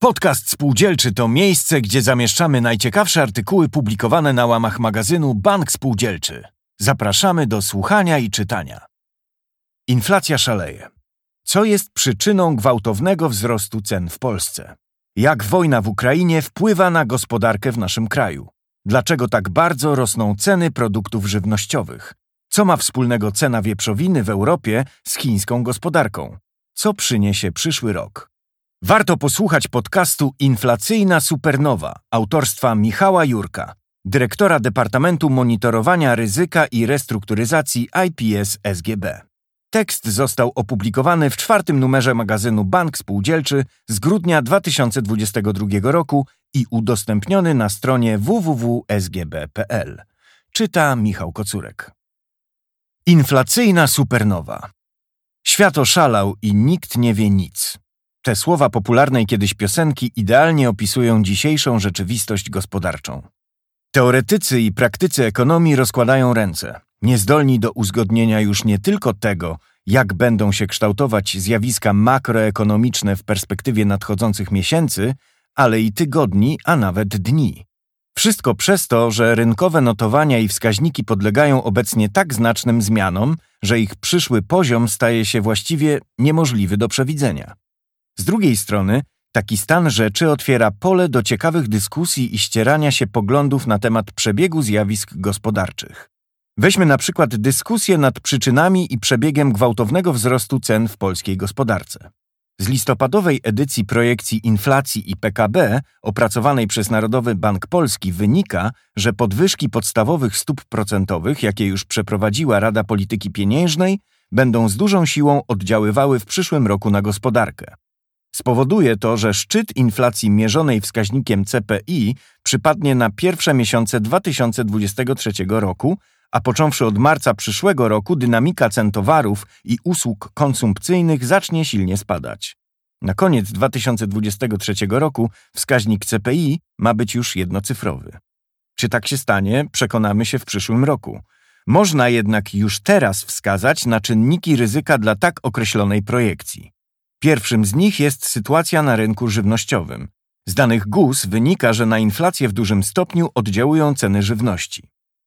Podcast Spółdzielczy to miejsce, gdzie zamieszczamy najciekawsze artykuły publikowane na łamach magazynu Bank Spółdzielczy. Zapraszamy do słuchania i czytania. Inflacja szaleje. Co jest przyczyną gwałtownego wzrostu cen w Polsce? Jak wojna w Ukrainie wpływa na gospodarkę w naszym kraju? Dlaczego tak bardzo rosną ceny produktów żywnościowych? Co ma wspólnego cena wieprzowiny w Europie z chińską gospodarką? Co przyniesie przyszły rok? Warto posłuchać podcastu Inflacyjna Supernowa autorstwa Michała Jurka, dyrektora Departamentu Monitorowania Ryzyka i Restrukturyzacji IPS SGB. Tekst został opublikowany w czwartym numerze magazynu Bank Spółdzielczy z grudnia 2022 roku i udostępniony na stronie www.sgb.pl. Czyta Michał Kocurek. Inflacyjna supernowa. Świat oszalał i nikt nie wie nic. Te słowa popularnej kiedyś piosenki idealnie opisują dzisiejszą rzeczywistość gospodarczą. Teoretycy i praktycy ekonomii rozkładają ręce, niezdolni do uzgodnienia już nie tylko tego, jak będą się kształtować zjawiska makroekonomiczne w perspektywie nadchodzących miesięcy, ale i tygodni, a nawet dni. Wszystko przez to, że rynkowe notowania i wskaźniki podlegają obecnie tak znacznym zmianom, że ich przyszły poziom staje się właściwie niemożliwy do przewidzenia. Z drugiej strony, taki stan rzeczy otwiera pole do ciekawych dyskusji i ścierania się poglądów na temat przebiegu zjawisk gospodarczych. Weźmy na przykład dyskusję nad przyczynami i przebiegiem gwałtownego wzrostu cen w polskiej gospodarce. Z listopadowej edycji projekcji inflacji i PKB opracowanej przez Narodowy Bank Polski wynika, że podwyżki podstawowych stóp procentowych, jakie już przeprowadziła Rada Polityki Pieniężnej, będą z dużą siłą oddziaływały w przyszłym roku na gospodarkę. Spowoduje to, że szczyt inflacji mierzonej wskaźnikiem CPI przypadnie na pierwsze miesiące 2023 roku, a począwszy od marca przyszłego roku dynamika cen towarów i usług konsumpcyjnych zacznie silnie spadać. Na koniec 2023 roku wskaźnik CPI ma być już jednocyfrowy. Czy tak się stanie, przekonamy się w przyszłym roku. Można jednak już teraz wskazać na czynniki ryzyka dla tak określonej projekcji. Pierwszym z nich jest sytuacja na rynku żywnościowym. Z danych GUS wynika, że na inflację w dużym stopniu oddziałują ceny żywności.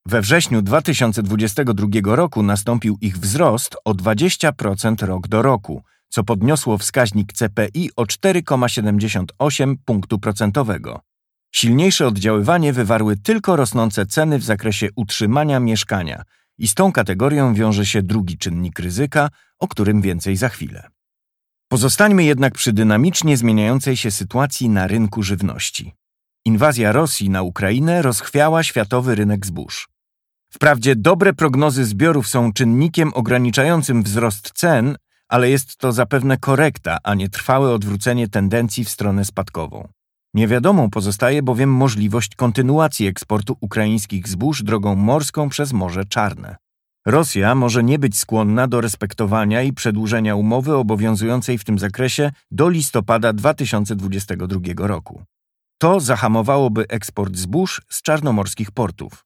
We wrześniu 2022 roku nastąpił ich wzrost o 20% rok do roku, co podniosło wskaźnik CPI o 4,78 punktu procentowego. Silniejsze oddziaływanie wywarły tylko rosnące ceny w zakresie utrzymania mieszkania i z tą kategorią wiąże się drugi czynnik ryzyka, o którym więcej za chwilę. Pozostańmy jednak przy dynamicznie zmieniającej się sytuacji na rynku żywności. Inwazja Rosji na Ukrainę rozchwiała światowy rynek zbóż. Wprawdzie dobre prognozy zbiorów są czynnikiem ograniczającym wzrost cen, ale jest to zapewne korekta, a nie trwałe odwrócenie tendencji w stronę spadkową. Niewiadomą pozostaje bowiem możliwość kontynuacji eksportu ukraińskich zbóż drogą morską przez Morze Czarne. Rosja może nie być skłonna do respektowania i przedłużenia umowy obowiązującej w tym zakresie do listopada 2022 roku. To zahamowałoby eksport zbóż z czarnomorskich portów.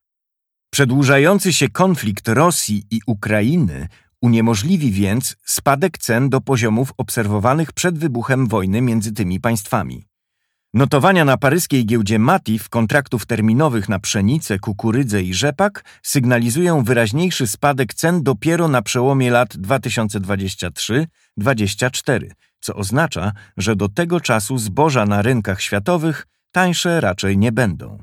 Przedłużający się konflikt Rosji i Ukrainy uniemożliwi więc spadek cen do poziomów obserwowanych przed wybuchem wojny między tymi państwami. Notowania na paryskiej giełdzie Matif kontraktów terminowych na pszenicę, kukurydzę i rzepak sygnalizują wyraźniejszy spadek cen dopiero na przełomie lat 2023-2024, co oznacza, że do tego czasu zboża na rynkach światowych tańsze raczej nie będą.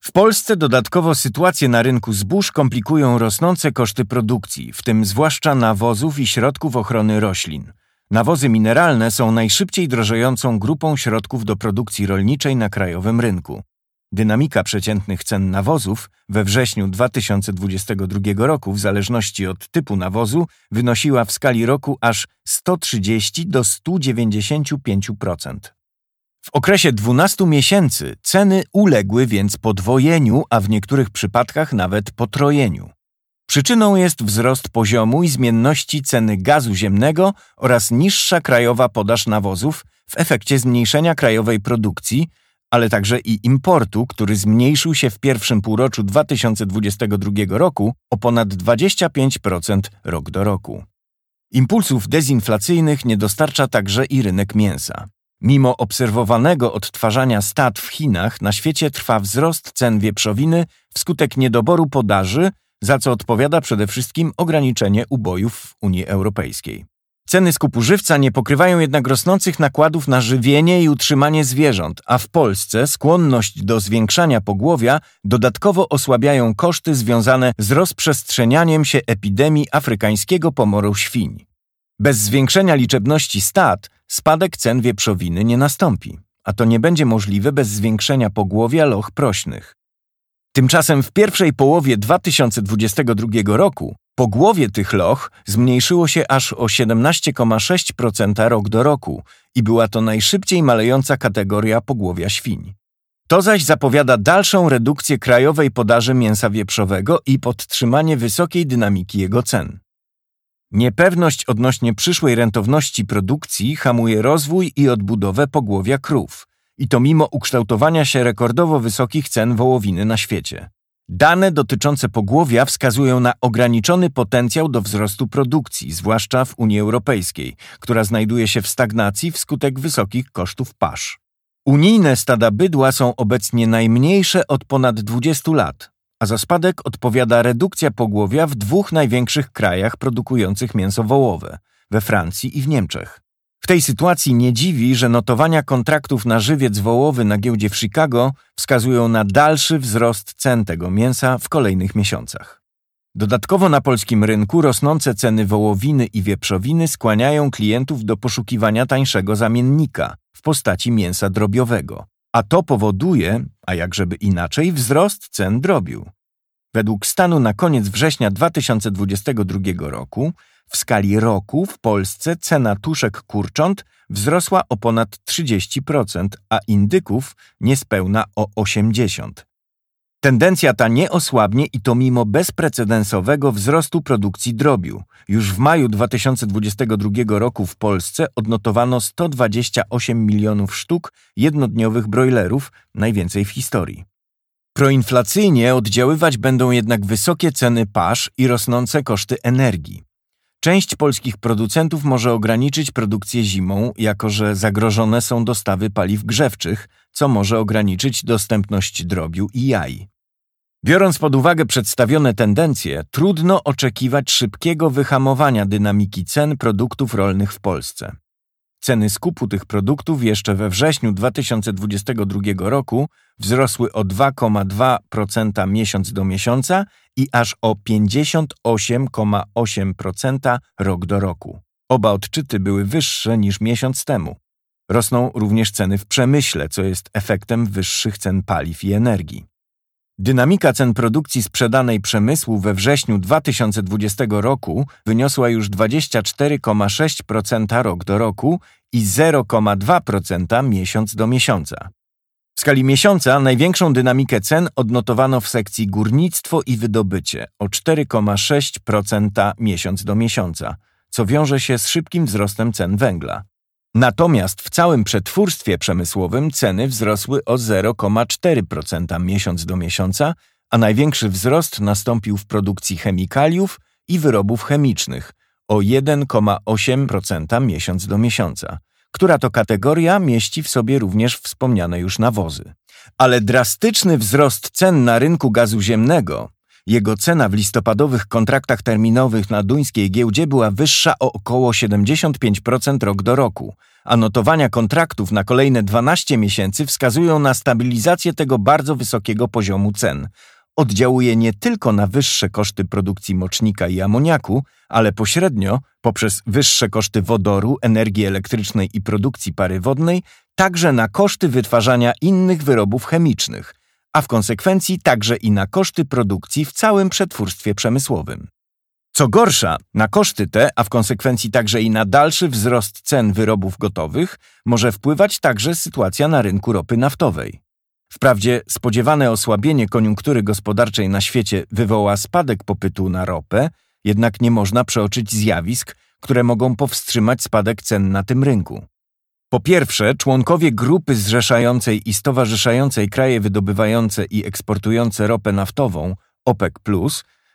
W Polsce dodatkowo sytuację na rynku zbóż komplikują rosnące koszty produkcji, w tym zwłaszcza nawozów i środków ochrony roślin – Nawozy mineralne są najszybciej drożejącą grupą środków do produkcji rolniczej na krajowym rynku. Dynamika przeciętnych cen nawozów we wrześniu 2022 roku w zależności od typu nawozu wynosiła w skali roku aż 130 do 195%. W okresie 12 miesięcy ceny uległy więc podwojeniu, a w niektórych przypadkach nawet potrojeniu. Przyczyną jest wzrost poziomu i zmienności ceny gazu ziemnego oraz niższa krajowa podaż nawozów w efekcie zmniejszenia krajowej produkcji, ale także i importu, który zmniejszył się w pierwszym półroczu 2022 roku o ponad 25% rok do roku. Impulsów dezinflacyjnych nie dostarcza także i rynek mięsa. Mimo obserwowanego odtwarzania stad w Chinach, na świecie trwa wzrost cen wieprzowiny wskutek niedoboru podaży, za co odpowiada przede wszystkim ograniczenie ubojów w Unii Europejskiej. Ceny skupu żywca nie pokrywają jednak rosnących nakładów na żywienie i utrzymanie zwierząt, a w Polsce skłonność do zwiększania pogłowia dodatkowo osłabiają koszty związane z rozprzestrzenianiem się epidemii afrykańskiego pomoru świń. Bez zwiększenia liczebności stad spadek cen wieprzowiny nie nastąpi, a to nie będzie możliwe bez zwiększenia pogłowia loch prośnych. Tymczasem w pierwszej połowie 2022 roku pogłowie tych loch zmniejszyło się aż o 17,6% rok do roku i była to najszybciej malejąca kategoria pogłowia świń. To zaś zapowiada dalszą redukcję krajowej podaży mięsa wieprzowego i podtrzymanie wysokiej dynamiki jego cen. Niepewność odnośnie przyszłej rentowności produkcji hamuje rozwój i odbudowę pogłowia krów, i to mimo ukształtowania się rekordowo wysokich cen wołowiny na świecie. Dane dotyczące pogłowia wskazują na ograniczony potencjał do wzrostu produkcji, zwłaszcza w Unii Europejskiej, która znajduje się w stagnacji wskutek wysokich kosztów pasz. Unijne stada bydła są obecnie najmniejsze od ponad 20 lat, a za spadek odpowiada redukcja pogłowia w dwóch największych krajach produkujących mięso wołowe we Francji i w Niemczech. W tej sytuacji nie dziwi, że notowania kontraktów na żywiec wołowy na giełdzie w Chicago wskazują na dalszy wzrost cen tego mięsa w kolejnych miesiącach. Dodatkowo na polskim rynku rosnące ceny wołowiny i wieprzowiny skłaniają klientów do poszukiwania tańszego zamiennika w postaci mięsa drobiowego, a to powoduje, a jakżeby inaczej, wzrost cen drobiu. Według stanu na koniec września 2022 roku w skali roku w Polsce cena tuszek kurcząt wzrosła o ponad 30%, a indyków niespełna o 80%. Tendencja ta nie osłabnie i to mimo bezprecedensowego wzrostu produkcji drobiu. Już w maju 2022 roku w Polsce odnotowano 128 milionów sztuk jednodniowych brojlerów, najwięcej w historii. Proinflacyjnie oddziaływać będą jednak wysokie ceny pasz i rosnące koszty energii. Część polskich producentów może ograniczyć produkcję zimą, jako że zagrożone są dostawy paliw grzewczych, co może ograniczyć dostępność drobiu i jaj. Biorąc pod uwagę przedstawione tendencje, trudno oczekiwać szybkiego wyhamowania dynamiki cen produktów rolnych w Polsce. Ceny skupu tych produktów jeszcze we wrześniu 2022 roku wzrosły o 2,2% miesiąc do miesiąca i aż o 58,8% rok do roku. Oba odczyty były wyższe niż miesiąc temu. Rosną również ceny w przemyśle, co jest efektem wyższych cen paliw i energii. Dynamika cen produkcji sprzedanej przemysłu we wrześniu 2020 roku wyniosła już 24,6% rok do roku i 0,2% miesiąc do miesiąca. W skali miesiąca największą dynamikę cen odnotowano w sekcji górnictwo i wydobycie o 4,6% miesiąc do miesiąca, co wiąże się z szybkim wzrostem cen węgla. Natomiast w całym przetwórstwie przemysłowym ceny wzrosły o 0,4% miesiąc do miesiąca, a największy wzrost nastąpił w produkcji chemikaliów i wyrobów chemicznych o 1,8% miesiąc do miesiąca, która to kategoria mieści w sobie również wspomniane już nawozy. Ale drastyczny wzrost cen na rynku gazu ziemnego jego cena w listopadowych kontraktach terminowych na duńskiej giełdzie była wyższa o około 75% rok do roku, a notowania kontraktów na kolejne 12 miesięcy wskazują na stabilizację tego bardzo wysokiego poziomu cen. Oddziałuje nie tylko na wyższe koszty produkcji mocznika i amoniaku, ale pośrednio poprzez wyższe koszty wodoru, energii elektrycznej i produkcji pary wodnej, także na koszty wytwarzania innych wyrobów chemicznych – a w konsekwencji także i na koszty produkcji w całym przetwórstwie przemysłowym. Co gorsza, na koszty te, a w konsekwencji także i na dalszy wzrost cen wyrobów gotowych, może wpływać także sytuacja na rynku ropy naftowej. Wprawdzie spodziewane osłabienie koniunktury gospodarczej na świecie wywoła spadek popytu na ropę, jednak nie można przeoczyć zjawisk, które mogą powstrzymać spadek cen na tym rynku. Po pierwsze, członkowie grupy zrzeszającej i stowarzyszającej kraje wydobywające i eksportujące ropę naftową OPEC,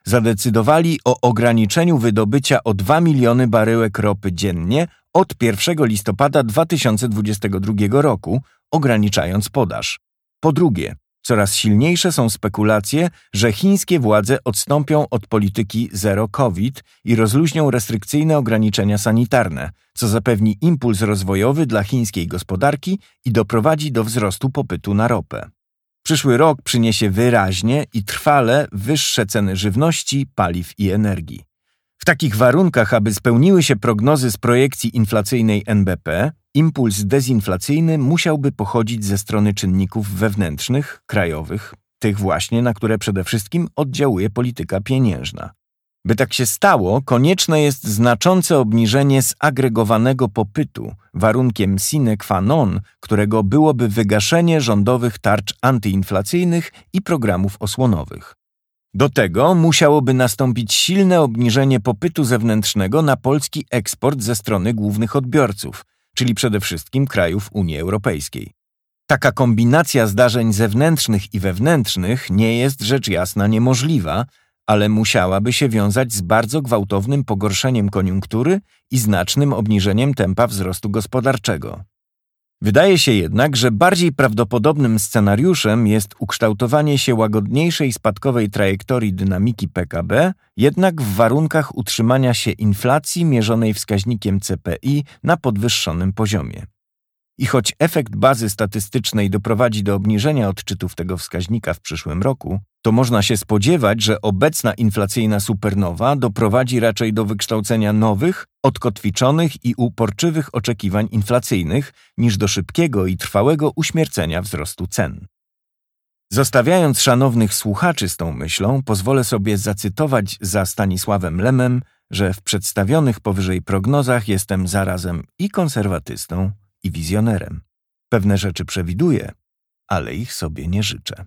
zadecydowali o ograniczeniu wydobycia o 2 miliony baryłek ropy dziennie od 1 listopada 2022 roku, ograniczając podaż. Po drugie, coraz silniejsze są spekulacje, że chińskie władze odstąpią od polityki zero COVID i rozluźnią restrykcyjne ograniczenia sanitarne, co zapewni impuls rozwojowy dla chińskiej gospodarki i doprowadzi do wzrostu popytu na ropę. Przyszły rok przyniesie wyraźnie i trwale wyższe ceny żywności, paliw i energii. W takich warunkach, aby spełniły się prognozy z projekcji inflacyjnej NBP, impuls dezinflacyjny musiałby pochodzić ze strony czynników wewnętrznych, krajowych, tych właśnie, na które przede wszystkim oddziałuje polityka pieniężna. By tak się stało, konieczne jest znaczące obniżenie zagregowanego popytu, warunkiem sine qua non, którego byłoby wygaszenie rządowych tarcz antyinflacyjnych i programów osłonowych. Do tego musiałoby nastąpić silne obniżenie popytu zewnętrznego na polski eksport ze strony głównych odbiorców, czyli przede wszystkim krajów Unii Europejskiej. Taka kombinacja zdarzeń zewnętrznych i wewnętrznych nie jest rzecz jasna niemożliwa, ale musiałaby się wiązać z bardzo gwałtownym pogorszeniem koniunktury i znacznym obniżeniem tempa wzrostu gospodarczego. Wydaje się jednak, że bardziej prawdopodobnym scenariuszem jest ukształtowanie się łagodniejszej spadkowej trajektorii dynamiki PKB, jednak w warunkach utrzymania się inflacji mierzonej wskaźnikiem CPI na podwyższonym poziomie. I choć efekt bazy statystycznej doprowadzi do obniżenia odczytów tego wskaźnika w przyszłym roku, to można się spodziewać, że obecna inflacyjna supernowa doprowadzi raczej do wykształcenia nowych, odkotwiczonych i uporczywych oczekiwań inflacyjnych, niż do szybkiego i trwałego uśmiercenia wzrostu cen. Zostawiając szanownych słuchaczy z tą myślą, pozwolę sobie zacytować za Stanisławem Lemem, że w przedstawionych powyżej prognozach jestem zarazem i konserwatystą, i wizjonerem. Pewne rzeczy przewiduję, ale ich sobie nie życzę.